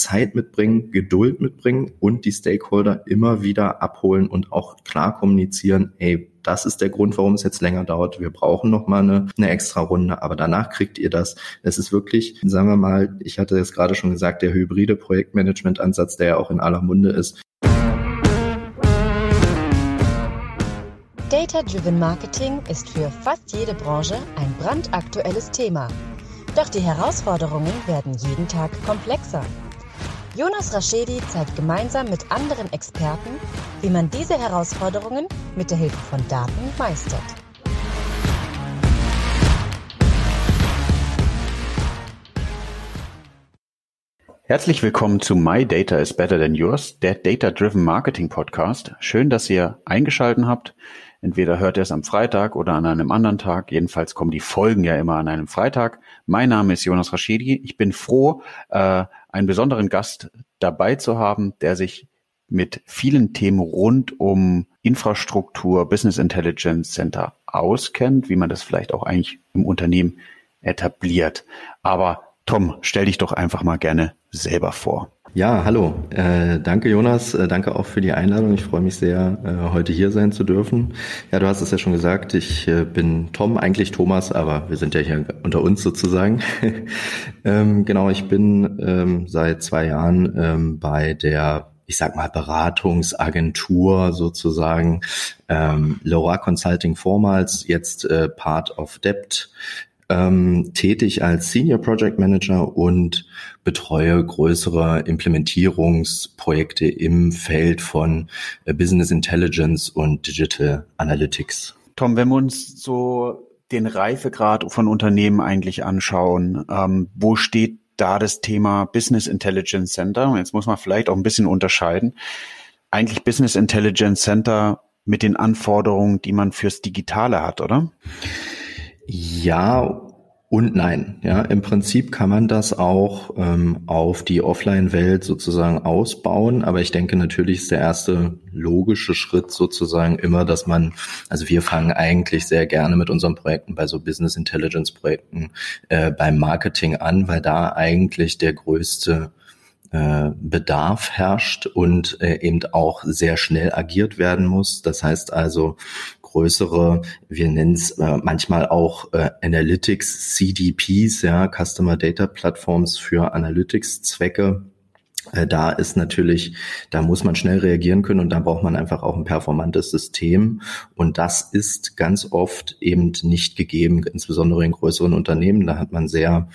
Zeit mitbringen, Geduld mitbringen und die Stakeholder immer wieder abholen und auch klar kommunizieren, ey, das ist der Grund, warum es jetzt länger dauert. Wir brauchen noch mal eine, eine extra Runde, aber danach kriegt ihr das. Es ist wirklich, sagen wir mal, ich hatte es gerade schon gesagt, der hybride Projektmanagement-Ansatz, der ja auch in aller Munde ist. Data-Driven Marketing ist für fast jede Branche ein brandaktuelles Thema. Doch die Herausforderungen werden jeden Tag komplexer. Jonas Raschedi zeigt gemeinsam mit anderen Experten, wie man diese Herausforderungen mit der Hilfe von Daten meistert. Herzlich willkommen zu My Data is Better Than Yours, der Data Driven Marketing Podcast. Schön, dass ihr eingeschalten habt. Entweder hört ihr es am Freitag oder an einem anderen Tag. Jedenfalls kommen die Folgen ja immer an einem Freitag. Mein Name ist Jonas Raschedi. Ich bin froh, äh, einen besonderen Gast dabei zu haben, der sich mit vielen Themen rund um Infrastruktur, Business Intelligence Center auskennt, wie man das vielleicht auch eigentlich im Unternehmen etabliert. Aber Tom, stell dich doch einfach mal gerne selber vor. Ja, hallo. Äh, danke Jonas, äh, danke auch für die Einladung. Ich freue mich sehr, äh, heute hier sein zu dürfen. Ja, du hast es ja schon gesagt, ich äh, bin Tom, eigentlich Thomas, aber wir sind ja hier unter uns sozusagen. ähm, genau, ich bin ähm, seit zwei Jahren ähm, bei der ich sag mal, Beratungsagentur sozusagen, ähm, Laura Consulting vormals, jetzt äh, Part of Debt, ähm, tätig als Senior Project Manager und betreue größere Implementierungsprojekte im Feld von äh, Business Intelligence und Digital Analytics. Tom, wenn wir uns so den Reifegrad von Unternehmen eigentlich anschauen, ähm, wo steht da das Thema Business Intelligence Center? Jetzt muss man vielleicht auch ein bisschen unterscheiden. Eigentlich Business Intelligence Center mit den Anforderungen, die man fürs Digitale hat, oder? Ja und nein. Ja, im Prinzip kann man das auch ähm, auf die Offline-Welt sozusagen ausbauen, aber ich denke natürlich ist der erste logische Schritt sozusagen immer, dass man, also wir fangen eigentlich sehr gerne mit unseren Projekten bei so Business Intelligence Projekten äh, beim Marketing an, weil da eigentlich der größte äh, Bedarf herrscht und äh, eben auch sehr schnell agiert werden muss. Das heißt also, größere, wir nennen es äh, manchmal auch äh, Analytics CDPs, ja, Customer Data Platforms für Analytics-Zwecke da ist natürlich, da muss man schnell reagieren können und da braucht man einfach auch ein performantes System. Und das ist ganz oft eben nicht gegeben, insbesondere in größeren Unternehmen. Da hat man sehr,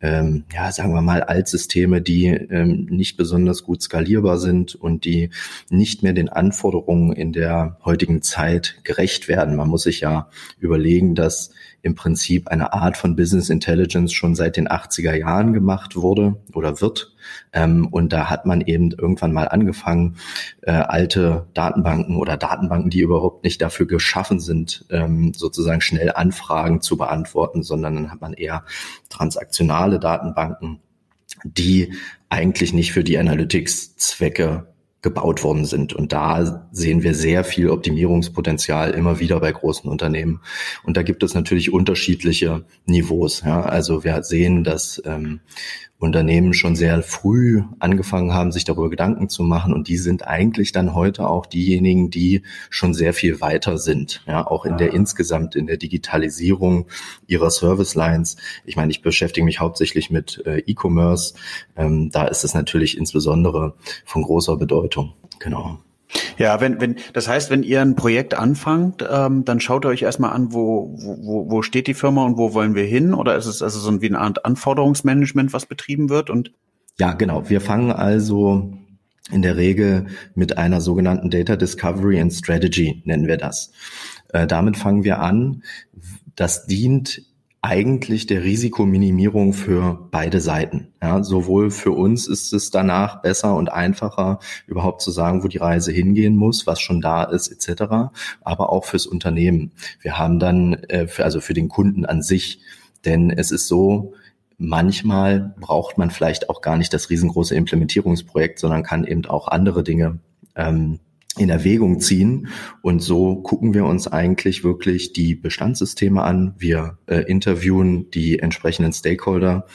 ähm, ja, sagen wir mal, Altsysteme, die ähm, nicht besonders gut skalierbar sind und die nicht mehr den Anforderungen in der heutigen Zeit gerecht werden. Man muss sich ja überlegen, dass im Prinzip eine Art von Business Intelligence schon seit den 80er Jahren gemacht wurde oder wird. Ähm, und da hat man eben irgendwann mal angefangen, äh, alte Datenbanken oder Datenbanken, die überhaupt nicht dafür geschaffen sind, ähm, sozusagen schnell Anfragen zu beantworten, sondern dann hat man eher transaktionale Datenbanken, die eigentlich nicht für die Analytics-Zwecke gebaut worden sind. Und da sehen wir sehr viel Optimierungspotenzial immer wieder bei großen Unternehmen. Und da gibt es natürlich unterschiedliche Niveaus. Ja. Also wir sehen, dass ähm, Unternehmen schon sehr früh angefangen haben, sich darüber Gedanken zu machen. Und die sind eigentlich dann heute auch diejenigen, die schon sehr viel weiter sind. Ja, auch in der insgesamt in der Digitalisierung ihrer Service Lines. Ich meine, ich beschäftige mich hauptsächlich mit äh, E-Commerce. Ähm, da ist es natürlich insbesondere von großer Bedeutung. Genau. Ja, wenn, wenn, das heißt, wenn ihr ein Projekt anfangt, ähm, dann schaut ihr euch erstmal an, wo, wo, wo steht die Firma und wo wollen wir hin? Oder ist es also so wie eine Art Anforderungsmanagement, was betrieben wird? Und ja, genau. Wir fangen also in der Regel mit einer sogenannten Data Discovery and Strategy, nennen wir das. Äh, damit fangen wir an. Das dient eigentlich der Risikominimierung für beide Seiten. Ja, sowohl für uns ist es danach besser und einfacher, überhaupt zu sagen, wo die Reise hingehen muss, was schon da ist, etc., aber auch fürs Unternehmen. Wir haben dann, äh, für, also für den Kunden an sich, denn es ist so, manchmal braucht man vielleicht auch gar nicht das riesengroße Implementierungsprojekt, sondern kann eben auch andere Dinge ähm, in Erwägung ziehen. Und so gucken wir uns eigentlich wirklich die Bestandssysteme an. Wir äh, interviewen die entsprechenden Stakeholder.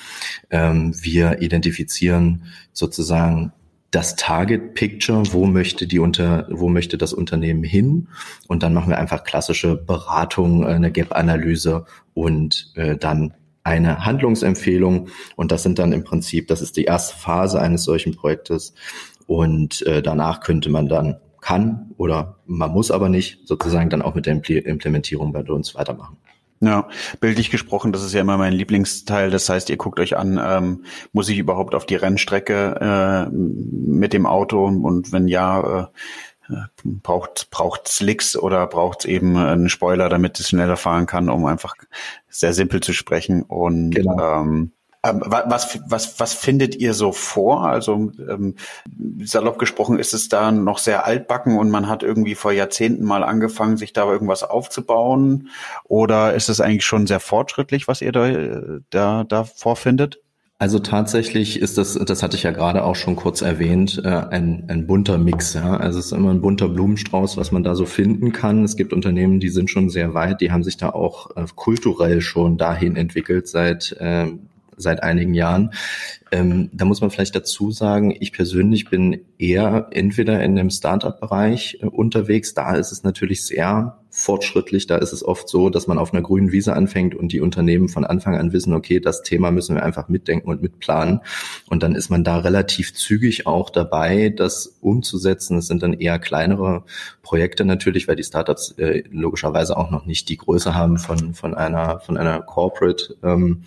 Ähm, wir identifizieren sozusagen das Target Picture, wo möchte die unter, wo möchte das Unternehmen hin? Und dann machen wir einfach klassische Beratung, äh, eine Gap-Analyse und äh, dann eine Handlungsempfehlung. Und das sind dann im Prinzip, das ist die erste Phase eines solchen Projektes. Und äh, danach könnte man dann kann oder man muss aber nicht sozusagen dann auch mit der Implementierung bei uns weitermachen. Ja, bildlich gesprochen, das ist ja immer mein Lieblingsteil. Das heißt, ihr guckt euch an, ähm, muss ich überhaupt auf die Rennstrecke äh, mit dem Auto und wenn ja, äh, braucht braucht Slicks oder braucht es eben einen Spoiler, damit es schneller fahren kann, um einfach sehr simpel zu sprechen und genau. ähm, ähm, was, was, was findet ihr so vor? Also ähm, salopp gesprochen, ist es da noch sehr altbacken und man hat irgendwie vor Jahrzehnten mal angefangen, sich da irgendwas aufzubauen? Oder ist es eigentlich schon sehr fortschrittlich, was ihr da, da, da vorfindet? Also tatsächlich ist das, das hatte ich ja gerade auch schon kurz erwähnt, äh, ein, ein bunter Mix. Ja? Also es ist immer ein bunter Blumenstrauß, was man da so finden kann. Es gibt Unternehmen, die sind schon sehr weit, die haben sich da auch äh, kulturell schon dahin entwickelt seit äh, seit einigen Jahren. Ähm, da muss man vielleicht dazu sagen, ich persönlich bin eher entweder in dem Startup-Bereich äh, unterwegs. Da ist es natürlich sehr fortschrittlich. Da ist es oft so, dass man auf einer grünen Wiese anfängt und die Unternehmen von Anfang an wissen, okay, das Thema müssen wir einfach mitdenken und mitplanen. Und dann ist man da relativ zügig auch dabei, das umzusetzen. Es sind dann eher kleinere Projekte natürlich, weil die Startups äh, logischerweise auch noch nicht die Größe haben von, von einer, von einer Corporate. Ähm,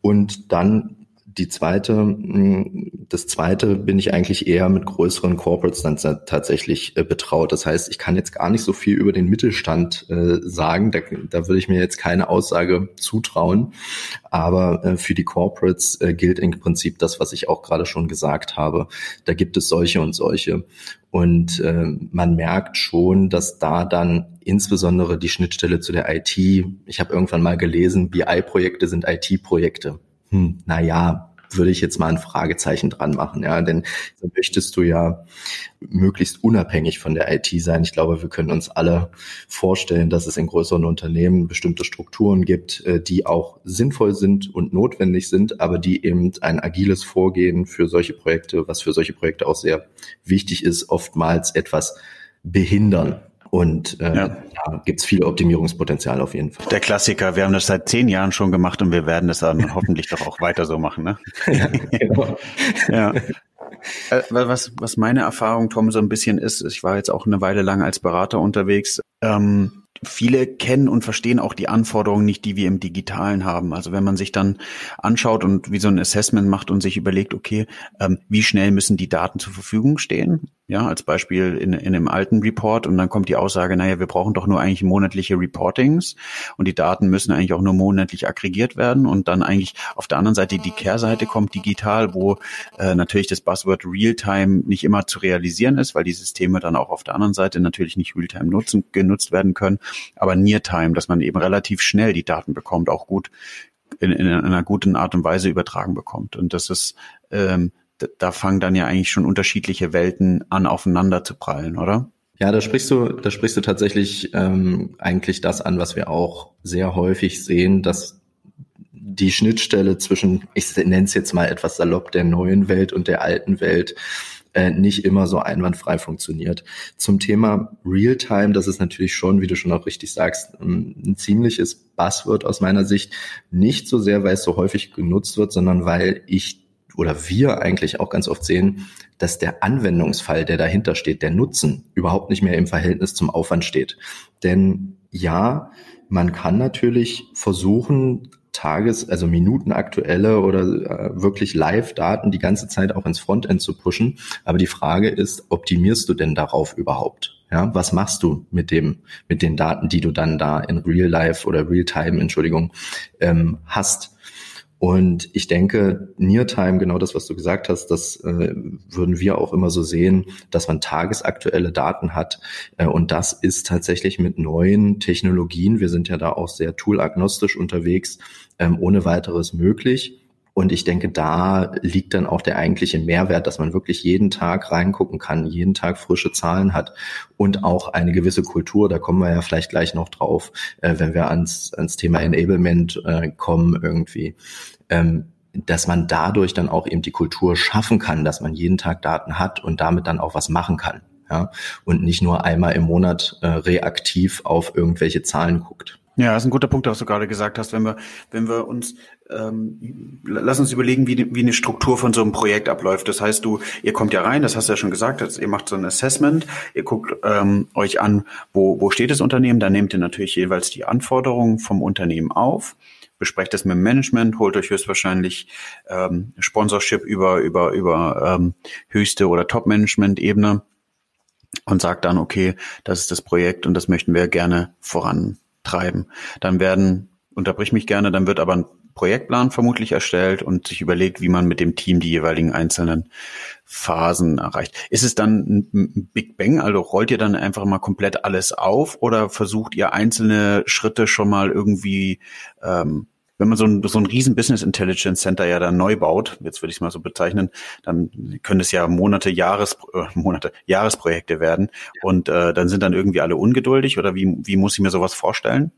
und dann die zweite, hm, das zweite bin ich eigentlich eher mit größeren Corporates dann tatsächlich äh, betraut. Das heißt, ich kann jetzt gar nicht so viel über den Mittelstand äh, sagen. Da, da würde ich mir jetzt keine Aussage zutrauen. Aber äh, für die Corporates gilt im Prinzip das, was ich auch gerade schon gesagt habe. Da gibt es solche und solche. Und man merkt schon, dass da dann insbesondere die Schnittstelle zu der IT, ich habe irgendwann mal gelesen, BI-Projekte sind IT-Projekte. Hm, naja, würde ich jetzt mal ein Fragezeichen dran machen, ja, denn so möchtest du ja möglichst unabhängig von der IT sein. Ich glaube, wir können uns alle vorstellen, dass es in größeren Unternehmen bestimmte Strukturen gibt, äh, die auch sinnvoll sind und notwendig sind, aber die eben ein agiles Vorgehen für solche Projekte, was für solche Projekte auch sehr wichtig ist, oftmals etwas behindern. Und äh, ja. da gibt es viel Optimierungspotenzial auf jeden Fall. Der Klassiker, wir haben das seit zehn Jahren schon gemacht und wir werden das dann hoffentlich doch auch weiter so machen. Ne? ja, genau. ja. Äh, was, was meine Erfahrung, Tom, so ein bisschen ist, ich war jetzt auch eine Weile lang als Berater unterwegs, ähm, viele kennen und verstehen auch die Anforderungen nicht, die wir im Digitalen haben. Also wenn man sich dann anschaut und wie so ein Assessment macht und sich überlegt, okay, ähm, wie schnell müssen die Daten zur Verfügung stehen? Ja, als Beispiel in, in einem alten Report. Und dann kommt die Aussage, naja, wir brauchen doch nur eigentlich monatliche Reportings. Und die Daten müssen eigentlich auch nur monatlich aggregiert werden. Und dann eigentlich auf der anderen Seite die Kehrseite kommt digital, wo äh, natürlich das Buzzword Realtime nicht immer zu realisieren ist, weil die Systeme dann auch auf der anderen Seite natürlich nicht Realtime nutzen, genutzt werden können, aber Near-Time, dass man eben relativ schnell die Daten bekommt, auch gut in, in einer guten Art und Weise übertragen bekommt. Und das ist ähm, da fangen dann ja eigentlich schon unterschiedliche Welten an, aufeinander zu prallen, oder? Ja, da sprichst du, da sprichst du tatsächlich ähm, eigentlich das an, was wir auch sehr häufig sehen, dass die Schnittstelle zwischen, ich nenne es jetzt mal etwas salopp, der neuen Welt und der alten Welt äh, nicht immer so einwandfrei funktioniert. Zum Thema Realtime, das ist natürlich schon, wie du schon auch richtig sagst, ein ziemliches Buzzword aus meiner Sicht. Nicht so sehr, weil es so häufig genutzt wird, sondern weil ich oder wir eigentlich auch ganz oft sehen, dass der Anwendungsfall, der dahinter steht, der Nutzen überhaupt nicht mehr im Verhältnis zum Aufwand steht. Denn ja, man kann natürlich versuchen, Tages-, also minutenaktuelle oder äh, wirklich Live-Daten die ganze Zeit auch ins Frontend zu pushen. Aber die Frage ist, optimierst du denn darauf überhaupt? Ja, was machst du mit dem, mit den Daten, die du dann da in Real Life oder Real Time, Entschuldigung, ähm, hast? Und ich denke, Neartime, genau das, was du gesagt hast, das äh, würden wir auch immer so sehen, dass man tagesaktuelle Daten hat. Äh, und das ist tatsächlich mit neuen Technologien, wir sind ja da auch sehr toolagnostisch unterwegs, ähm, ohne weiteres möglich. Und ich denke, da liegt dann auch der eigentliche Mehrwert, dass man wirklich jeden Tag reingucken kann, jeden Tag frische Zahlen hat und auch eine gewisse Kultur. Da kommen wir ja vielleicht gleich noch drauf, äh, wenn wir ans, ans Thema Enablement äh, kommen irgendwie. Ähm, dass man dadurch dann auch eben die Kultur schaffen kann, dass man jeden Tag Daten hat und damit dann auch was machen kann. Ja, und nicht nur einmal im Monat äh, reaktiv auf irgendwelche Zahlen guckt. Ja, das ist ein guter Punkt, was du gerade gesagt hast. Wenn wir, wenn wir uns, ähm, lass uns überlegen, wie, wie eine Struktur von so einem Projekt abläuft. Das heißt, du, ihr kommt ja rein, das hast du ja schon gesagt, das, ihr macht so ein Assessment, ihr guckt ähm, euch an, wo, wo steht das Unternehmen, dann nehmt ihr natürlich jeweils die Anforderungen vom Unternehmen auf, besprecht das mit dem Management, holt euch höchstwahrscheinlich ähm, Sponsorship über, über, über ähm, höchste oder Top-Management-Ebene und sagt dann, okay, das ist das Projekt und das möchten wir gerne voran treiben. Dann werden, unterbrich mich gerne, dann wird aber ein Projektplan vermutlich erstellt und sich überlegt, wie man mit dem Team die jeweiligen einzelnen Phasen erreicht. Ist es dann ein Big Bang? Also rollt ihr dann einfach mal komplett alles auf oder versucht ihr einzelne Schritte schon mal irgendwie ähm, wenn man so ein, so ein riesen Business Intelligence Center ja dann neu baut, jetzt würde ich es mal so bezeichnen, dann können es ja Monate, Jahres, äh, Monate, Jahresprojekte werden. Und äh, dann sind dann irgendwie alle ungeduldig oder wie, wie muss ich mir sowas vorstellen?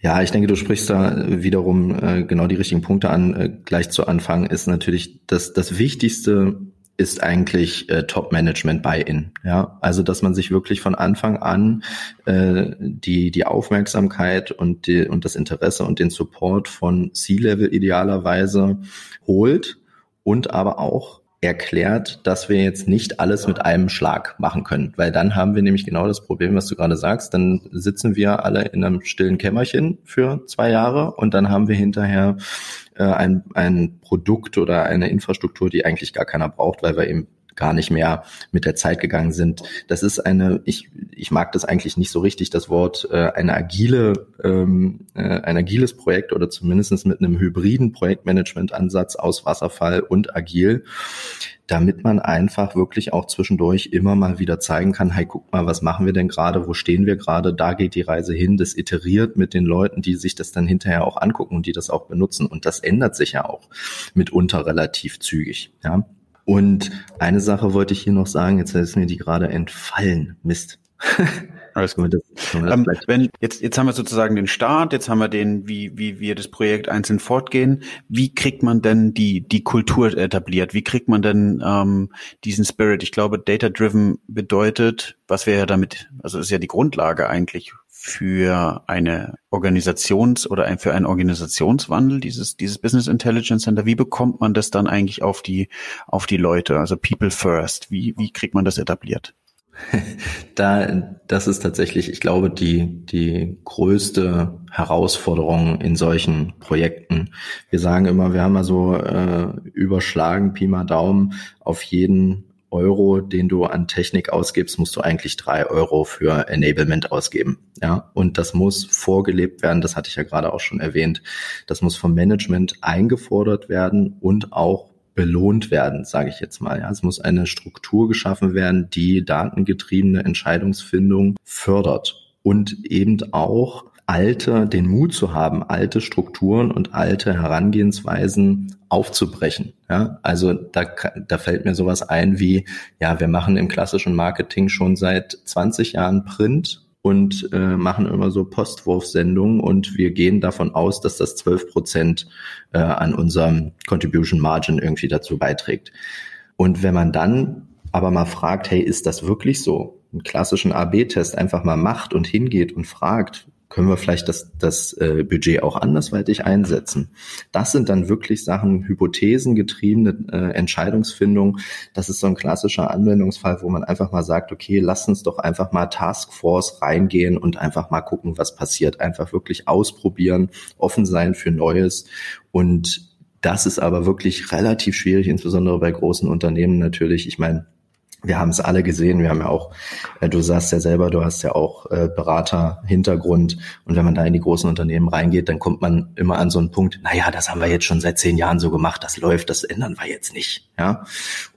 Ja, ich denke, du sprichst da wiederum äh, genau die richtigen Punkte an. Äh, gleich zu Anfang ist natürlich das, das Wichtigste ist eigentlich äh, Top-Management Buy-in. Ja, also dass man sich wirklich von Anfang an äh, die die Aufmerksamkeit und die und das Interesse und den Support von C-Level idealerweise holt und aber auch erklärt, dass wir jetzt nicht alles mit einem Schlag machen können, weil dann haben wir nämlich genau das Problem, was du gerade sagst. Dann sitzen wir alle in einem stillen Kämmerchen für zwei Jahre und dann haben wir hinterher äh, ein, ein Produkt oder eine Infrastruktur, die eigentlich gar keiner braucht, weil wir eben gar nicht mehr mit der Zeit gegangen sind. Das ist eine, ich, ich mag das eigentlich nicht so richtig, das Wort, äh, eine agile, ähm, äh, ein agiles Projekt oder zumindestens mit einem hybriden Projektmanagement-Ansatz aus Wasserfall und agil, damit man einfach wirklich auch zwischendurch immer mal wieder zeigen kann, hey, guck mal, was machen wir denn gerade, wo stehen wir gerade, da geht die Reise hin, das iteriert mit den Leuten, die sich das dann hinterher auch angucken und die das auch benutzen und das ändert sich ja auch mitunter relativ zügig, ja. Und eine Sache wollte ich hier noch sagen, jetzt ist mir die gerade entfallen. Mist. Alles gut. Ähm, wenn, jetzt, jetzt haben wir sozusagen den Start, jetzt haben wir den, wie, wie wir das Projekt einzeln fortgehen. Wie kriegt man denn die, die Kultur etabliert? Wie kriegt man denn ähm, diesen Spirit? Ich glaube, Data-Driven bedeutet, was wäre ja damit, also ist ja die Grundlage eigentlich für eine Organisations- oder ein, für einen Organisationswandel, dieses, dieses Business Intelligence Center. Wie bekommt man das dann eigentlich auf die, auf die Leute? Also People First. Wie, wie kriegt man das etabliert? Da, das ist tatsächlich, ich glaube, die, die größte Herausforderung in solchen Projekten. Wir sagen immer, wir haben mal so äh, überschlagen, Pi mal Daumen, auf jeden Euro, den du an Technik ausgibst, musst du eigentlich drei Euro für Enablement ausgeben. Ja, und das muss vorgelebt werden. Das hatte ich ja gerade auch schon erwähnt. Das muss vom Management eingefordert werden und auch belohnt werden, sage ich jetzt mal. Ja, es muss eine Struktur geschaffen werden, die datengetriebene Entscheidungsfindung fördert und eben auch alte, den Mut zu haben, alte Strukturen und alte Herangehensweisen aufzubrechen. Ja, also da, da fällt mir sowas ein wie, ja, wir machen im klassischen Marketing schon seit 20 Jahren Print und äh, machen immer so Postwurfsendungen und wir gehen davon aus, dass das 12 Prozent äh, an unserem Contribution Margin irgendwie dazu beiträgt. Und wenn man dann aber mal fragt, hey, ist das wirklich so? Einen klassischen AB-Test einfach mal macht und hingeht und fragt, können wir vielleicht das, das äh, Budget auch andersweitig einsetzen. Das sind dann wirklich Sachen, hypothesengetriebene äh, Entscheidungsfindung. Das ist so ein klassischer Anwendungsfall, wo man einfach mal sagt, okay, lass uns doch einfach mal Taskforce reingehen und einfach mal gucken, was passiert. Einfach wirklich ausprobieren, offen sein für Neues und das ist aber wirklich relativ schwierig, insbesondere bei großen Unternehmen natürlich. Ich meine, wir haben es alle gesehen, wir haben ja auch, äh, du sagst ja selber, du hast ja auch äh, Berater-Hintergrund und wenn man da in die großen Unternehmen reingeht, dann kommt man immer an so einen Punkt, naja, das haben wir jetzt schon seit zehn Jahren so gemacht, das läuft, das ändern wir jetzt nicht. Ja.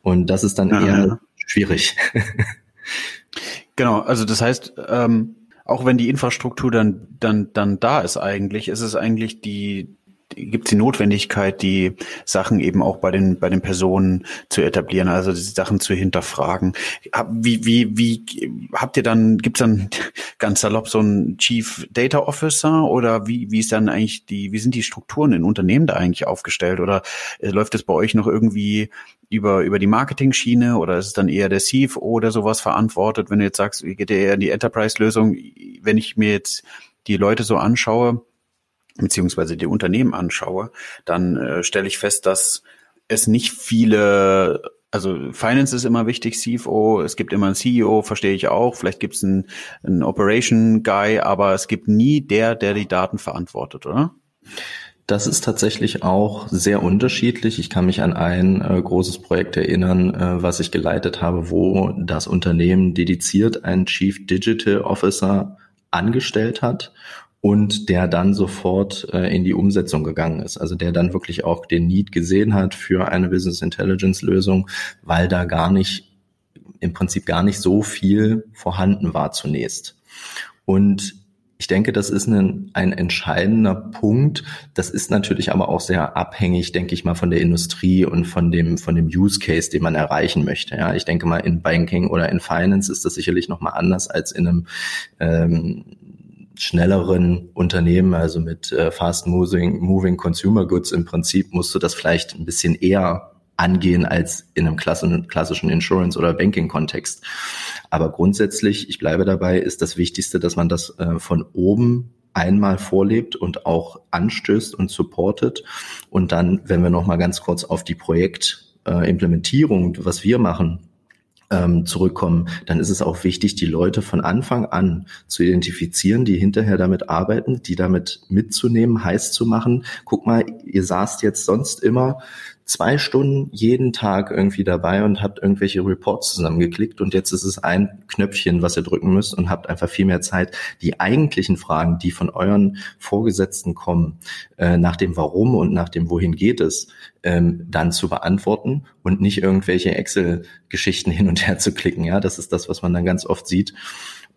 Und das ist dann ja, eher ja. schwierig. genau, also das heißt, ähm, auch wenn die Infrastruktur dann, dann, dann da ist eigentlich, ist es eigentlich die, gibt es die Notwendigkeit, die Sachen eben auch bei den bei den Personen zu etablieren, also die Sachen zu hinterfragen. Wie wie wie habt ihr dann gibt's dann ganz salopp so einen Chief Data Officer oder wie wie ist dann eigentlich die wie sind die Strukturen in Unternehmen da eigentlich aufgestellt oder äh, läuft es bei euch noch irgendwie über, über die Marketing-Schiene oder ist es dann eher der CFO, der sowas verantwortet? Wenn du jetzt sagst, geht ihr eher in die Enterprise-Lösung? Wenn ich mir jetzt die Leute so anschaue, beziehungsweise die Unternehmen anschaue, dann äh, stelle ich fest, dass es nicht viele also Finance ist immer wichtig, CFO, es gibt immer einen CEO, verstehe ich auch, vielleicht gibt es einen, einen Operation Guy, aber es gibt nie der, der die Daten verantwortet, oder? Das ist tatsächlich auch sehr unterschiedlich. Ich kann mich an ein äh, großes Projekt erinnern, äh, was ich geleitet habe, wo das Unternehmen dediziert einen Chief Digital Officer angestellt hat und der dann sofort äh, in die Umsetzung gegangen ist. Also der dann wirklich auch den Need gesehen hat für eine Business Intelligence Lösung, weil da gar nicht, im Prinzip gar nicht so viel vorhanden war zunächst. Und ich denke, das ist ein, ein entscheidender Punkt. Das ist natürlich aber auch sehr abhängig, denke ich mal, von der Industrie und von dem, von dem Use Case, den man erreichen möchte. Ja, ich denke mal, in Banking oder in Finance ist das sicherlich nochmal anders als in einem ähm, schnelleren Unternehmen, also mit äh, fast moving, moving Consumer Goods im Prinzip musst du das vielleicht ein bisschen eher angehen als in einem klassischen Insurance- oder Banking-Kontext. Aber grundsätzlich, ich bleibe dabei, ist das Wichtigste, dass man das äh, von oben einmal vorlebt und auch anstößt und supportet. Und dann, wenn wir noch mal ganz kurz auf die Projektimplementierung, was wir machen, ähm, zurückkommen, dann ist es auch wichtig, die Leute von Anfang an zu identifizieren, die hinterher damit arbeiten, die damit mitzunehmen, heiß zu machen. Guck mal, ihr saßt jetzt sonst immer zwei Stunden jeden Tag irgendwie dabei und habt irgendwelche Reports zusammengeklickt und jetzt ist es ein Knöpfchen, was ihr drücken müsst und habt einfach viel mehr Zeit, die eigentlichen Fragen, die von euren Vorgesetzten kommen, äh, nach dem Warum und nach dem Wohin geht es, ähm, dann zu beantworten und nicht irgendwelche Excel-Geschichten hin und her zu klicken. Ja, das ist das, was man dann ganz oft sieht.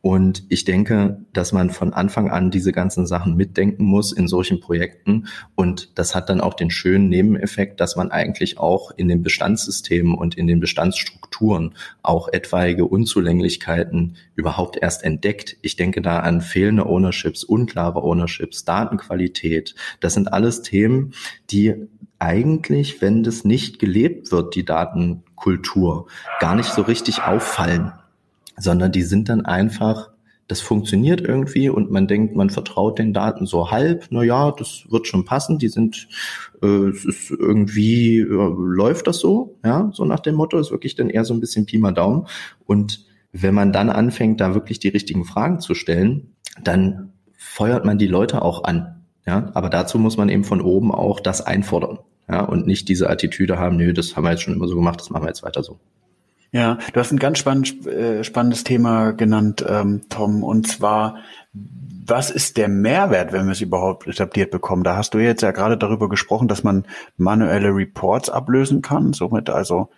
Und ich denke, dass man von Anfang an diese ganzen Sachen mitdenken muss in solchen Projekten. Und das hat dann auch den schönen Nebeneffekt, dass man eigentlich auch in den Bestandssystemen und in den Bestandsstrukturen auch etwaige Unzulänglichkeiten überhaupt erst entdeckt. Ich denke da an fehlende Ownerships, unklare Ownerships, Datenqualität. Das sind alles Themen, die eigentlich, wenn das nicht gelebt wird, die Datenkultur, gar nicht so richtig auffallen sondern die sind dann einfach, das funktioniert irgendwie und man denkt, man vertraut den Daten so halb, na ja, das wird schon passen, die sind, äh, es ist irgendwie, äh, läuft das so, ja, so nach dem Motto, ist wirklich dann eher so ein bisschen Pi mal Daumen und wenn man dann anfängt, da wirklich die richtigen Fragen zu stellen, dann feuert man die Leute auch an, ja, aber dazu muss man eben von oben auch das einfordern, ja, und nicht diese Attitüde haben, nö, das haben wir jetzt schon immer so gemacht, das machen wir jetzt weiter so. Ja, du hast ein ganz spannend, äh, spannendes Thema genannt, ähm, Tom, und zwar, was ist der Mehrwert, wenn wir es überhaupt etabliert bekommen? Da hast du jetzt ja gerade darüber gesprochen, dass man manuelle Reports ablösen kann, somit also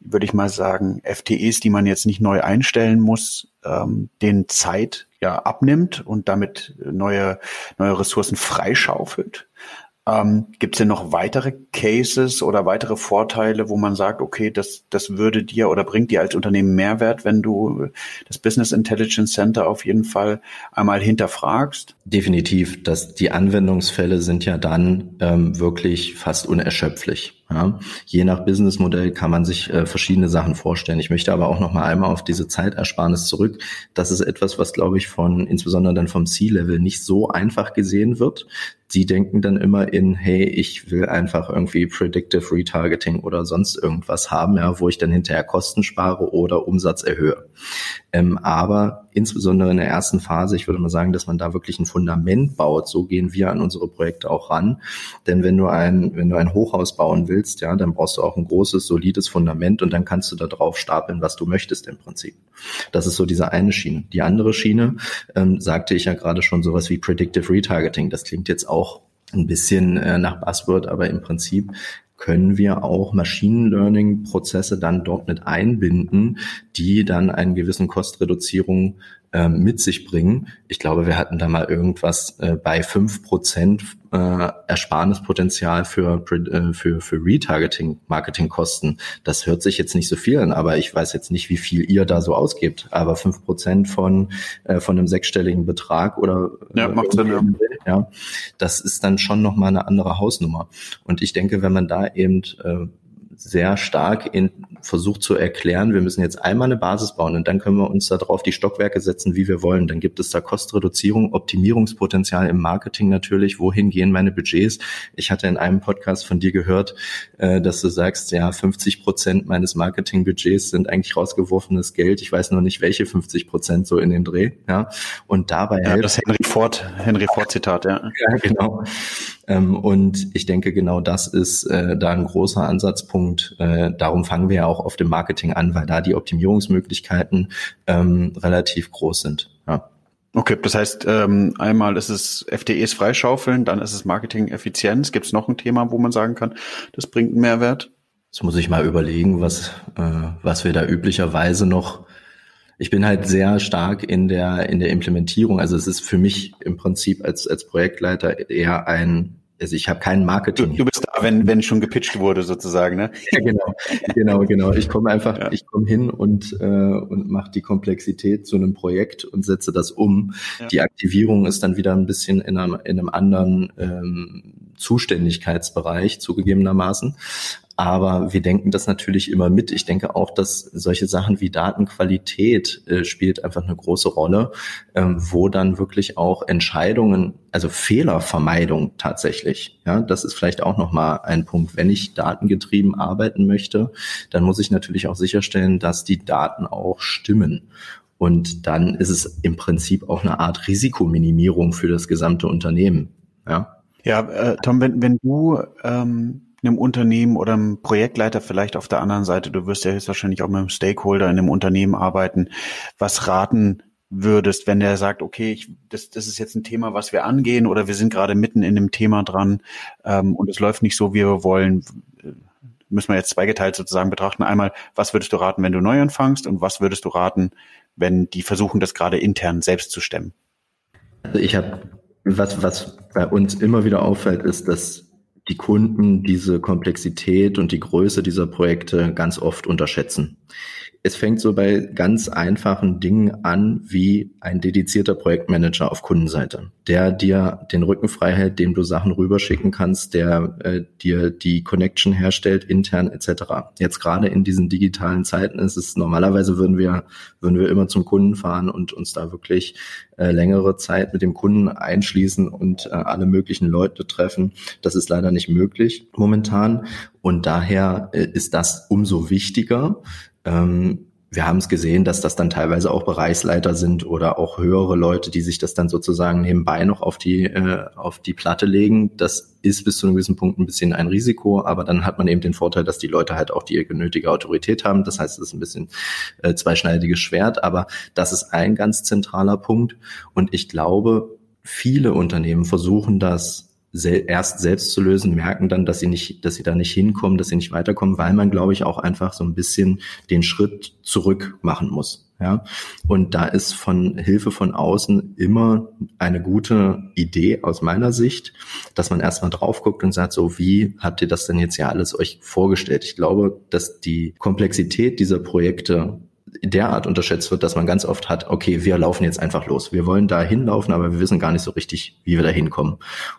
würde ich mal sagen, FTEs, die man jetzt nicht neu einstellen muss, ähm, den Zeit ja abnimmt und damit neue, neue Ressourcen freischaufelt. Ähm, Gibt es denn noch weitere Cases oder weitere Vorteile, wo man sagt, okay, das, das würde dir oder bringt dir als Unternehmen Mehrwert, wenn du das Business Intelligence Center auf jeden Fall einmal hinterfragst? Definitiv. dass die Anwendungsfälle sind ja dann ähm, wirklich fast unerschöpflich. Ja, je nach Businessmodell kann man sich äh, verschiedene Sachen vorstellen. Ich möchte aber auch noch mal einmal auf diese Zeitersparnis zurück. Das ist etwas, was glaube ich von insbesondere dann vom C-Level nicht so einfach gesehen wird. Sie denken dann immer in, hey, ich will einfach irgendwie Predictive Retargeting oder sonst irgendwas haben, ja, wo ich dann hinterher Kosten spare oder Umsatz erhöhe. Ähm, aber insbesondere in der ersten Phase, ich würde mal sagen, dass man da wirklich ein Fundament baut. So gehen wir an unsere Projekte auch ran. Denn wenn du ein, wenn du ein Hochhaus bauen willst, ja, dann brauchst du auch ein großes, solides Fundament und dann kannst du da drauf stapeln, was du möchtest im Prinzip. Das ist so diese eine Schiene. Die andere Schiene, ähm, sagte ich ja gerade schon, sowas wie Predictive Retargeting. Das klingt jetzt auch ein bisschen äh, nach Buzzword, aber im Prinzip können wir auch Machine Learning Prozesse dann dort mit einbinden, die dann einen gewissen Kostreduzierung äh, mit sich bringen. Ich glaube, wir hatten da mal irgendwas äh, bei fünf Prozent äh, Ersparnispotenzial für, äh, für, für Retargeting, Marketingkosten. Das hört sich jetzt nicht so viel an, aber ich weiß jetzt nicht, wie viel ihr da so ausgibt. Aber fünf Prozent von, äh, von einem sechsstelligen Betrag oder ja, äh, macht Sinn, ja. ja, das ist dann schon nochmal eine andere Hausnummer. Und ich denke, wenn man da eben äh, sehr stark in, versucht zu erklären, wir müssen jetzt einmal eine Basis bauen und dann können wir uns da drauf die Stockwerke setzen, wie wir wollen. Dann gibt es da Kostreduzierung, Optimierungspotenzial im Marketing natürlich. Wohin gehen meine Budgets? Ich hatte in einem Podcast von dir gehört, äh, dass du sagst, ja, 50 Prozent meines Marketingbudgets sind eigentlich rausgeworfenes Geld. Ich weiß nur nicht, welche 50 Prozent so in den Dreh. Ja, und dabei ja, das Henry Ford, Henry Ford Zitat, ja. Ja, genau. Ähm, und ich denke, genau das ist äh, da ein großer Ansatzpunkt. Äh, darum fangen wir ja auch auf dem Marketing an, weil da die Optimierungsmöglichkeiten ähm, relativ groß sind. Ja. Okay, das heißt, ähm, einmal ist es FDEs freischaufeln, dann ist es Marketing-Effizienz. Gibt es noch ein Thema, wo man sagen kann, das bringt einen Mehrwert? Jetzt muss ich mal überlegen, was, äh, was wir da üblicherweise noch ich bin halt sehr stark in der, in der Implementierung. Also es ist für mich im Prinzip als, als Projektleiter eher ein, also ich habe keinen Marketing. Du, du, bist da, wenn, wenn schon gepitcht wurde sozusagen, ne? Ja, genau, genau, genau. Ich komme einfach, ja. ich komme hin und äh, und mache die Komplexität zu einem Projekt und setze das um. Ja. Die Aktivierung ist dann wieder ein bisschen in einem, in einem anderen ähm, Zuständigkeitsbereich zugegebenermaßen. Aber wir denken das natürlich immer mit. Ich denke auch, dass solche Sachen wie Datenqualität äh, spielt einfach eine große Rolle, ähm, wo dann wirklich auch Entscheidungen, also Fehlervermeidung tatsächlich, ja, das ist vielleicht auch nochmal ein Punkt. Wenn ich datengetrieben arbeiten möchte, dann muss ich natürlich auch sicherstellen, dass die Daten auch stimmen. Und dann ist es im Prinzip auch eine Art Risikominimierung für das gesamte Unternehmen. Ja, ja äh, Tom, wenn, wenn du ähm einem Unternehmen oder einem Projektleiter vielleicht auf der anderen Seite, du wirst ja höchstwahrscheinlich auch mit einem Stakeholder in einem Unternehmen arbeiten, was raten würdest, wenn der sagt, okay, ich, das, das ist jetzt ein Thema, was wir angehen oder wir sind gerade mitten in dem Thema dran ähm, und es läuft nicht so, wie wir wollen, müssen wir jetzt zweigeteilt sozusagen betrachten. Einmal, was würdest du raten, wenn du neu anfängst und was würdest du raten, wenn die versuchen, das gerade intern selbst zu stemmen? Also ich habe, was, was bei uns immer wieder auffällt, ist, dass die Kunden diese Komplexität und die Größe dieser Projekte ganz oft unterschätzen. Es fängt so bei ganz einfachen Dingen an, wie ein dedizierter Projektmanager auf Kundenseite, der dir den Rücken frei hält, dem du Sachen rüberschicken kannst, der äh, dir die Connection herstellt, intern etc. Jetzt gerade in diesen digitalen Zeiten ist es normalerweise würden wir würden wir immer zum Kunden fahren und uns da wirklich äh, längere Zeit mit dem Kunden einschließen und äh, alle möglichen Leute treffen. Das ist leider nicht möglich momentan und daher äh, ist das umso wichtiger, wir haben es gesehen, dass das dann teilweise auch Bereichsleiter sind oder auch höhere Leute, die sich das dann sozusagen nebenbei noch auf die äh, auf die Platte legen. Das ist bis zu einem gewissen Punkt ein bisschen ein Risiko, aber dann hat man eben den Vorteil, dass die Leute halt auch die genötige Autorität haben. Das heißt, es ist ein bisschen äh, zweischneidiges Schwert, aber das ist ein ganz zentraler Punkt. Und ich glaube, viele Unternehmen versuchen das sel erst selbst zu lösen, merken dann, dass sie nicht, dass sie da nicht hinkommen, dass sie nicht weiterkommen, weil man, glaube ich, auch einfach so ein bisschen den Schritt zurück machen muss. Ja, und da ist von Hilfe von außen immer eine gute Idee aus meiner Sicht, dass man erstmal drauf guckt und sagt, so wie habt ihr das denn jetzt ja alles euch vorgestellt? Ich glaube, dass die Komplexität dieser Projekte derart unterschätzt wird, dass man ganz oft hat, okay, wir laufen jetzt einfach los. Wir wollen da hinlaufen, aber wir wissen gar nicht so richtig, wie wir da hinkommen.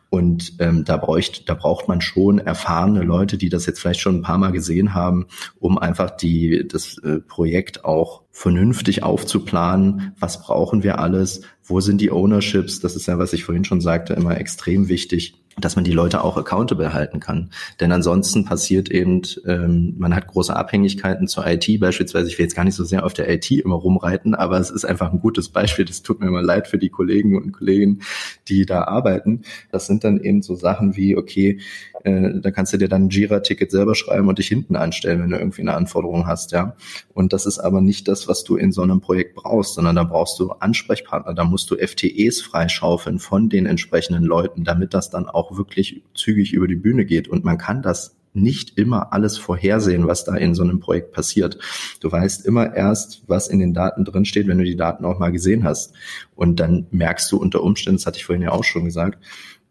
Und ähm, da, bräucht, da braucht man schon erfahrene Leute, die das jetzt vielleicht schon ein paar Mal gesehen haben, um einfach die, das äh, Projekt auch vernünftig aufzuplanen. Was brauchen wir alles? Wo sind die Ownerships? Das ist ja, was ich vorhin schon sagte, immer extrem wichtig dass man die Leute auch accountable halten kann. Denn ansonsten passiert eben, ähm, man hat große Abhängigkeiten zur IT beispielsweise. Ich will jetzt gar nicht so sehr auf der IT immer rumreiten, aber es ist einfach ein gutes Beispiel. Das tut mir immer leid für die Kollegen und Kollegen, die da arbeiten. Das sind dann eben so Sachen wie, okay, äh, da kannst du dir dann ein Jira-Ticket selber schreiben und dich hinten anstellen, wenn du irgendwie eine Anforderung hast, ja. Und das ist aber nicht das, was du in so einem Projekt brauchst, sondern da brauchst du Ansprechpartner, da musst du FTEs freischaufeln von den entsprechenden Leuten, damit das dann auch wirklich zügig über die Bühne geht. Und man kann das nicht immer alles vorhersehen, was da in so einem Projekt passiert. Du weißt immer erst, was in den Daten drinsteht, wenn du die Daten auch mal gesehen hast. Und dann merkst du unter Umständen, das hatte ich vorhin ja auch schon gesagt,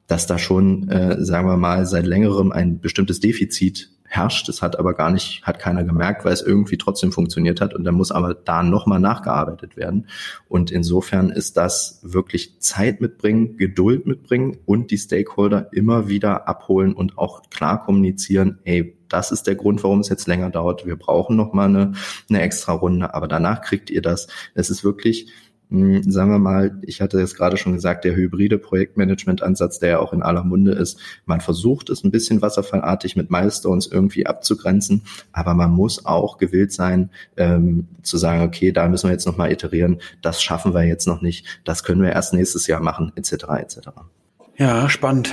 dass da schon, äh, sagen wir mal, seit längerem ein bestimmtes Defizit herrscht. Das hat aber gar nicht, hat keiner gemerkt, weil es irgendwie trotzdem funktioniert hat. Und dann muss aber da nochmal nachgearbeitet werden. Und insofern ist das wirklich Zeit mitbringen, Geduld mitbringen und die Stakeholder immer wieder abholen und auch klar kommunizieren, ey, das ist der Grund, warum es jetzt länger dauert. Wir brauchen nochmal eine, eine extra Runde, aber danach kriegt ihr das. Es ist wirklich, sagen wir mal, ich hatte es gerade schon gesagt, der hybride Projektmanagement-Ansatz, der ja auch in aller Munde ist, man versucht es ein bisschen wasserfallartig mit Milestones irgendwie abzugrenzen, aber man muss auch gewillt sein, ähm, zu sagen, okay, da müssen wir jetzt nochmal iterieren, das schaffen wir jetzt noch nicht, das können wir erst nächstes Jahr machen, etc. etc. Ja, spannend.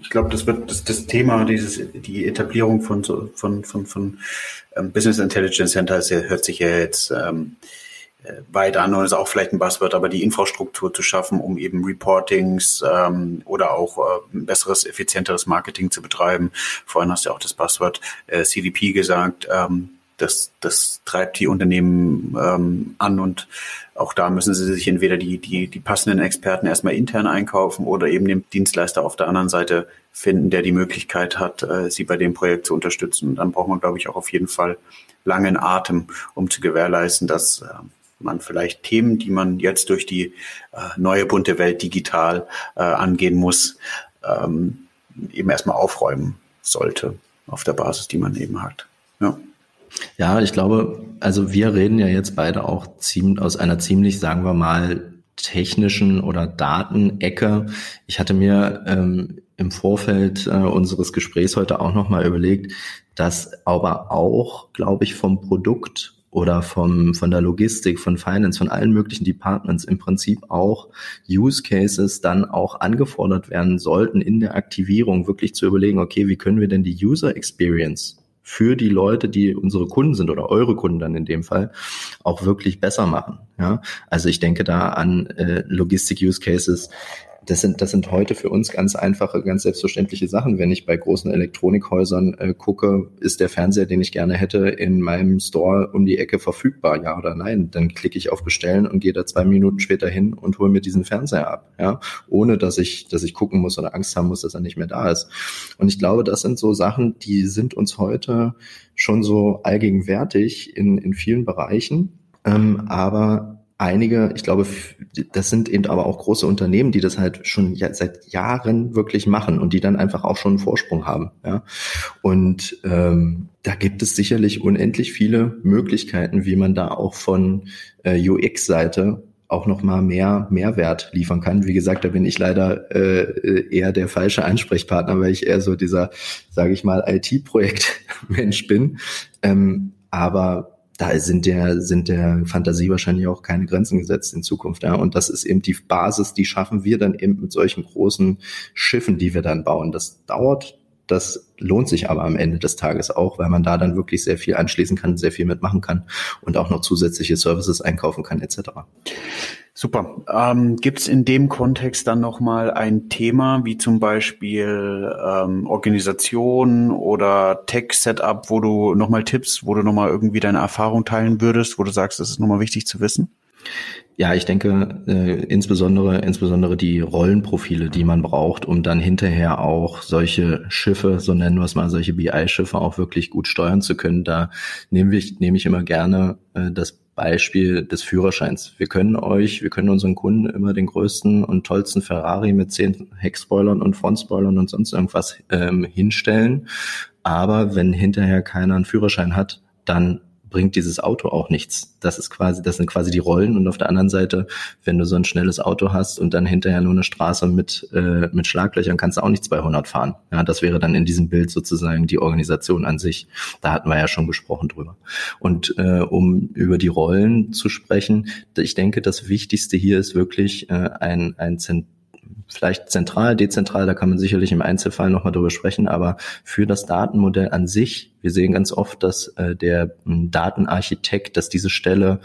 Ich glaube, das wird das, das Thema, dieses, die Etablierung von, von, von, von ähm, Business Intelligence Center, hört sich ja jetzt ähm, äh, weit an und ist auch vielleicht ein Buzzword, aber die Infrastruktur zu schaffen, um eben Reportings ähm, oder auch äh, besseres, effizienteres Marketing zu betreiben. Vorhin hast du ja auch das Buzzword äh, CDP gesagt. Ähm, das, das treibt die Unternehmen ähm, an und auch da müssen sie sich entweder die, die, die passenden Experten erstmal intern einkaufen oder eben den Dienstleister auf der anderen Seite finden, der die Möglichkeit hat, äh, sie bei dem Projekt zu unterstützen. Und dann braucht man, glaube ich, auch auf jeden Fall langen Atem, um zu gewährleisten, dass äh, man vielleicht Themen, die man jetzt durch die äh, neue bunte Welt digital äh, angehen muss, ähm, eben erstmal aufräumen sollte auf der Basis, die man eben hat. Ja. Ja, ich glaube, also wir reden ja jetzt beide auch ziemlich aus einer ziemlich, sagen wir mal, technischen oder Datenecke. Ich hatte mir ähm, im Vorfeld äh, unseres Gesprächs heute auch nochmal überlegt, dass aber auch, glaube ich, vom Produkt oder vom, von der Logistik, von Finance, von allen möglichen Departments im Prinzip auch Use Cases dann auch angefordert werden sollten in der Aktivierung, wirklich zu überlegen, okay, wie können wir denn die User Experience für die Leute, die unsere Kunden sind oder eure Kunden dann in dem Fall, auch wirklich besser machen. Ja, also ich denke da an äh, Logistik-Use Cases, das sind, das sind heute für uns ganz einfache, ganz selbstverständliche Sachen. Wenn ich bei großen Elektronikhäusern äh, gucke, ist der Fernseher, den ich gerne hätte, in meinem Store um die Ecke verfügbar, ja oder nein? Dann klicke ich auf Bestellen und gehe da zwei Minuten später hin und hole mir diesen Fernseher ab, ja, ohne dass ich, dass ich gucken muss oder Angst haben muss, dass er nicht mehr da ist. Und ich glaube, das sind so Sachen, die sind uns heute schon so allgegenwärtig in, in vielen Bereichen. Ähm, aber einige, ich glaube, das sind eben aber auch große Unternehmen, die das halt schon seit Jahren wirklich machen und die dann einfach auch schon einen Vorsprung haben. Ja? Und ähm, da gibt es sicherlich unendlich viele Möglichkeiten, wie man da auch von äh, UX-Seite auch noch mal mehr Mehrwert liefern kann. Wie gesagt, da bin ich leider äh, eher der falsche Ansprechpartner, weil ich eher so dieser, sage ich mal, IT-Projektmensch bin. Ähm, aber da sind der, sind der Fantasie wahrscheinlich auch keine Grenzen gesetzt in Zukunft. Ja. Und das ist eben die Basis, die schaffen wir dann eben mit solchen großen Schiffen, die wir dann bauen. Das dauert, das lohnt sich aber am Ende des Tages auch, weil man da dann wirklich sehr viel anschließen kann, sehr viel mitmachen kann und auch noch zusätzliche Services einkaufen kann, etc. Super. Ähm, Gibt es in dem Kontext dann nochmal ein Thema, wie zum Beispiel ähm, Organisation oder Tech-Setup, wo du nochmal Tipps, wo du nochmal irgendwie deine Erfahrung teilen würdest, wo du sagst, das ist nochmal wichtig zu wissen? Ja, ich denke äh, insbesondere insbesondere die Rollenprofile, die man braucht, um dann hinterher auch solche Schiffe, so nennen wir es mal, solche BI-Schiffe auch wirklich gut steuern zu können. Da nehme ich nehme ich immer gerne äh, das Beispiel des Führerscheins. Wir können euch, wir können unseren Kunden immer den größten und tollsten Ferrari mit zehn Heckspoilern und Frontspoilern und sonst irgendwas ähm, hinstellen. Aber wenn hinterher keiner einen Führerschein hat, dann bringt dieses Auto auch nichts. Das ist quasi, das sind quasi die Rollen und auf der anderen Seite, wenn du so ein schnelles Auto hast und dann hinterher nur eine Straße mit äh, mit Schlaglöchern, kannst du auch nicht 200 fahren. Ja, das wäre dann in diesem Bild sozusagen die Organisation an sich. Da hatten wir ja schon gesprochen drüber. Und äh, um über die Rollen zu sprechen, ich denke, das Wichtigste hier ist wirklich äh, ein ein Zent vielleicht zentral, dezentral, da kann man sicherlich im Einzelfall nochmal drüber sprechen, aber für das Datenmodell an sich, wir sehen ganz oft, dass äh, der hm, Datenarchitekt, dass diese Stelle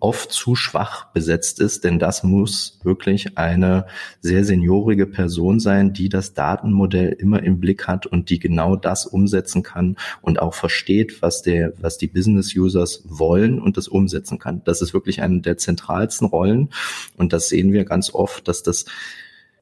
oft zu schwach besetzt ist, denn das muss wirklich eine sehr seniorige Person sein, die das Datenmodell immer im Blick hat und die genau das umsetzen kann und auch versteht, was der, was die Business Users wollen und das umsetzen kann. Das ist wirklich eine der zentralsten Rollen und das sehen wir ganz oft, dass das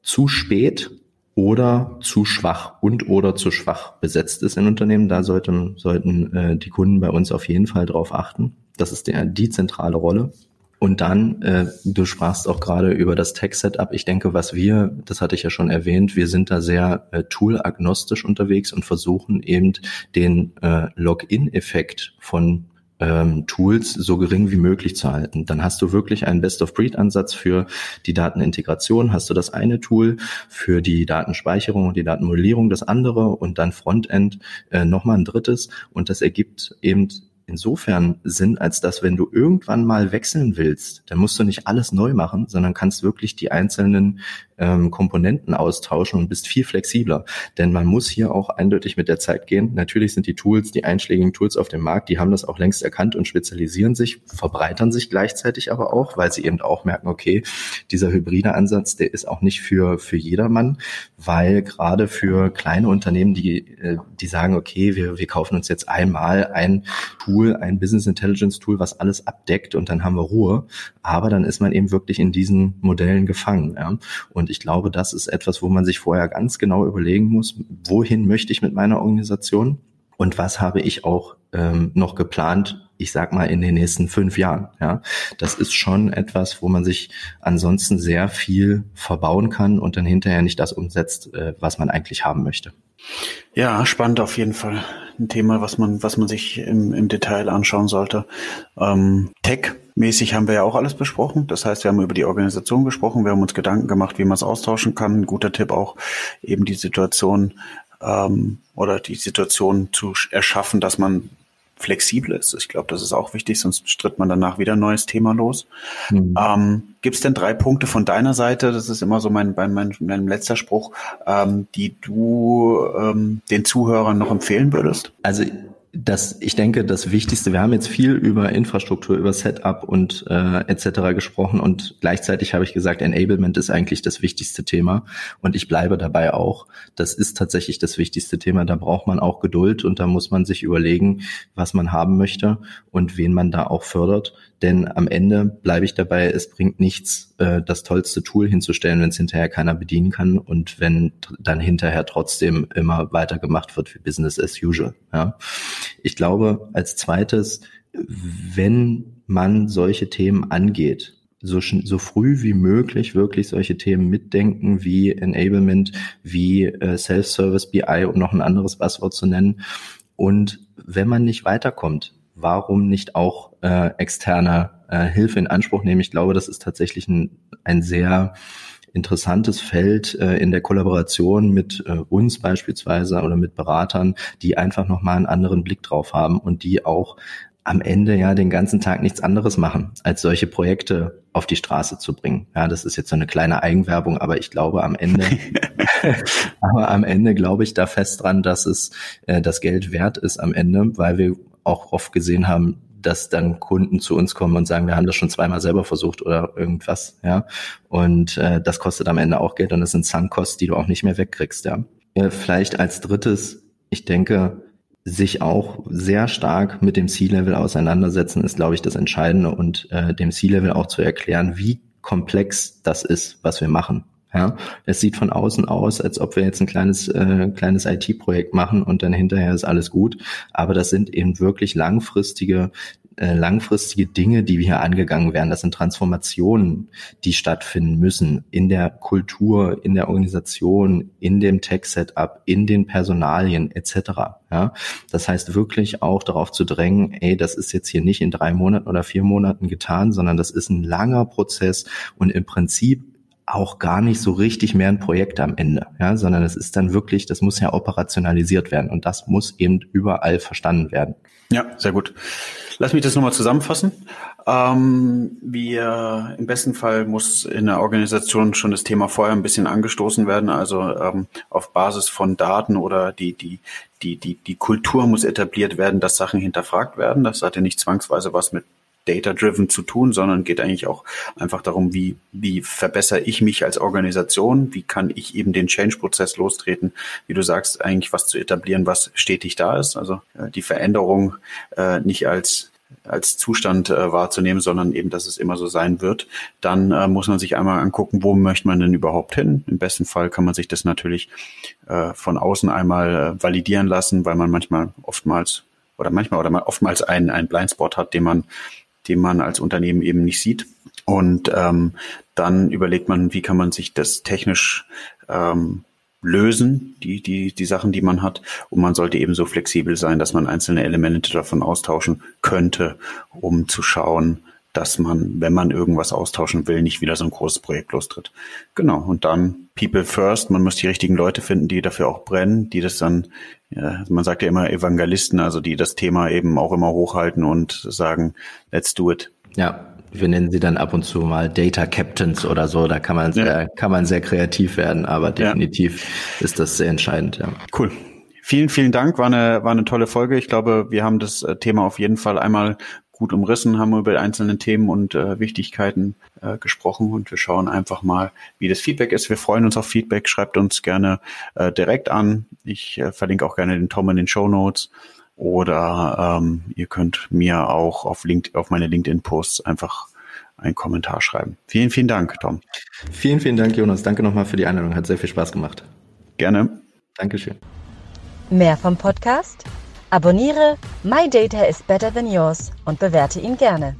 zu spät oder zu schwach und oder zu schwach besetzt ist in Unternehmen. Da sollten, sollten äh, die Kunden bei uns auf jeden Fall drauf achten. Das ist der, die zentrale Rolle. Und dann, äh, du sprachst auch gerade über das Tech-Setup. Ich denke, was wir, das hatte ich ja schon erwähnt, wir sind da sehr äh, tool-agnostisch unterwegs und versuchen eben den äh, Login-Effekt von ähm, Tools so gering wie möglich zu halten. Dann hast du wirklich einen Best-of-Breed-Ansatz für die Datenintegration, hast du das eine Tool, für die Datenspeicherung und die Datenmodellierung das andere und dann Frontend äh, nochmal ein drittes und das ergibt eben insofern Sinn, als dass wenn du irgendwann mal wechseln willst, dann musst du nicht alles neu machen, sondern kannst wirklich die einzelnen ähm, Komponenten austauschen und bist viel flexibler. Denn man muss hier auch eindeutig mit der Zeit gehen. Natürlich sind die Tools, die einschlägigen Tools auf dem Markt, die haben das auch längst erkannt und spezialisieren sich, verbreitern sich gleichzeitig aber auch, weil sie eben auch merken, okay, dieser hybride Ansatz, der ist auch nicht für, für jedermann, weil gerade für kleine Unternehmen, die, äh, die sagen, okay, wir, wir kaufen uns jetzt einmal ein Tool, ein Business Intelligence Tool, was alles abdeckt und dann haben wir Ruhe. Aber dann ist man eben wirklich in diesen Modellen gefangen. Ja? Und und ich glaube, das ist etwas, wo man sich vorher ganz genau überlegen muss, wohin möchte ich mit meiner Organisation und was habe ich auch ähm, noch geplant, ich sag mal, in den nächsten fünf Jahren. Ja, das ist schon etwas, wo man sich ansonsten sehr viel verbauen kann und dann hinterher nicht das umsetzt, äh, was man eigentlich haben möchte. Ja, spannend auf jeden Fall. Ein Thema, was man, was man sich im, im Detail anschauen sollte. Ähm, Tech Mäßig haben wir ja auch alles besprochen. Das heißt, wir haben über die Organisation gesprochen, wir haben uns Gedanken gemacht, wie man es austauschen kann. Ein guter Tipp auch, eben die Situation ähm, oder die Situation zu erschaffen, dass man flexibel ist. Ich glaube, das ist auch wichtig, sonst stritt man danach wieder ein neues Thema los. Mhm. Ähm, Gibt es denn drei Punkte von deiner Seite, das ist immer so mein, mein, mein, mein letzter Spruch, ähm, die du ähm, den Zuhörern noch empfehlen würdest? Also das, ich denke, das Wichtigste, wir haben jetzt viel über Infrastruktur, über Setup und äh, etc. gesprochen und gleichzeitig habe ich gesagt, Enablement ist eigentlich das wichtigste Thema und ich bleibe dabei auch. Das ist tatsächlich das wichtigste Thema. Da braucht man auch Geduld und da muss man sich überlegen, was man haben möchte und wen man da auch fördert. Denn am Ende bleibe ich dabei, es bringt nichts, äh, das tollste Tool hinzustellen, wenn es hinterher keiner bedienen kann und wenn dann hinterher trotzdem immer weitergemacht wird wie Business as usual. Ja. Ich glaube, als zweites, wenn man solche Themen angeht, so, so früh wie möglich wirklich solche Themen mitdenken wie Enablement, wie äh, Self-Service BI, um noch ein anderes Passwort zu nennen. Und wenn man nicht weiterkommt, warum nicht auch äh, externe äh, Hilfe in Anspruch nehmen? Ich glaube, das ist tatsächlich ein, ein sehr interessantes Feld äh, in der Kollaboration mit äh, uns beispielsweise oder mit Beratern, die einfach nochmal einen anderen Blick drauf haben und die auch am Ende ja den ganzen Tag nichts anderes machen, als solche Projekte auf die Straße zu bringen. Ja, das ist jetzt so eine kleine Eigenwerbung, aber ich glaube am Ende, aber am Ende glaube ich da fest dran, dass es äh, das Geld wert ist am Ende, weil wir auch oft gesehen haben, dass dann Kunden zu uns kommen und sagen, wir haben das schon zweimal selber versucht oder irgendwas, ja. Und äh, das kostet am Ende auch Geld und das sind Sunk-Costs, die du auch nicht mehr wegkriegst, ja. Äh, vielleicht als drittes, ich denke, sich auch sehr stark mit dem C-Level auseinandersetzen, ist, glaube ich, das Entscheidende und äh, dem C-Level auch zu erklären, wie komplex das ist, was wir machen. Ja, es sieht von außen aus, als ob wir jetzt ein kleines, äh, kleines IT-Projekt machen und dann hinterher ist alles gut. Aber das sind eben wirklich langfristige äh, langfristige Dinge, die wir hier angegangen werden. Das sind Transformationen, die stattfinden müssen in der Kultur, in der Organisation, in dem Tech-Setup, in den Personalien etc. Ja, das heißt wirklich auch darauf zu drängen, ey, das ist jetzt hier nicht in drei Monaten oder vier Monaten getan, sondern das ist ein langer Prozess und im Prinzip auch gar nicht so richtig mehr ein Projekt am Ende, ja, sondern es ist dann wirklich, das muss ja operationalisiert werden und das muss eben überall verstanden werden. Ja, sehr gut. Lass mich das nochmal zusammenfassen. Ähm, wir im besten Fall muss in der Organisation schon das Thema vorher ein bisschen angestoßen werden, also ähm, auf Basis von Daten oder die die die die die Kultur muss etabliert werden, dass Sachen hinterfragt werden. Das hat ja nicht zwangsweise was mit data-driven zu tun, sondern geht eigentlich auch einfach darum, wie, wie verbessere ich mich als Organisation, wie kann ich eben den Change-Prozess lostreten, wie du sagst, eigentlich was zu etablieren, was stetig da ist. Also äh, die Veränderung äh, nicht als als Zustand äh, wahrzunehmen, sondern eben, dass es immer so sein wird, dann äh, muss man sich einmal angucken, wo möchte man denn überhaupt hin. Im besten Fall kann man sich das natürlich äh, von außen einmal äh, validieren lassen, weil man manchmal oftmals oder manchmal oder mal oftmals einen, einen Blindspot hat, den man, den man als Unternehmen eben nicht sieht. Und ähm, dann überlegt man, wie kann man sich das technisch ähm, lösen, die, die, die Sachen, die man hat. Und man sollte eben so flexibel sein, dass man einzelne Elemente davon austauschen könnte, um zu schauen, dass man, wenn man irgendwas austauschen will, nicht wieder so ein großes Projekt lostritt. Genau. Und dann People first. Man muss die richtigen Leute finden, die dafür auch brennen, die das dann, ja, man sagt ja immer Evangelisten, also die das Thema eben auch immer hochhalten und sagen, let's do it. Ja, wir nennen sie dann ab und zu mal Data Captains oder so. Da kann man sehr, ja. kann man sehr kreativ werden, aber definitiv ja. ist das sehr entscheidend. Ja. Cool. Vielen, vielen Dank. War eine, war eine tolle Folge. Ich glaube, wir haben das äh, Thema auf jeden Fall einmal gut umrissen, haben über einzelne Themen und äh, Wichtigkeiten äh, gesprochen und wir schauen einfach mal, wie das Feedback ist. Wir freuen uns auf Feedback. Schreibt uns gerne äh, direkt an. Ich äh, verlinke auch gerne den Tom in den Show Notes oder ähm, ihr könnt mir auch auf, Link auf meine LinkedIn-Posts einfach einen Kommentar schreiben. Vielen, vielen Dank, Tom. Vielen, vielen Dank, Jonas. Danke nochmal für die Einladung. Hat sehr viel Spaß gemacht. Gerne. Dankeschön. Mehr vom Podcast? Abonniere My Data is Better Than Yours und bewerte ihn gerne.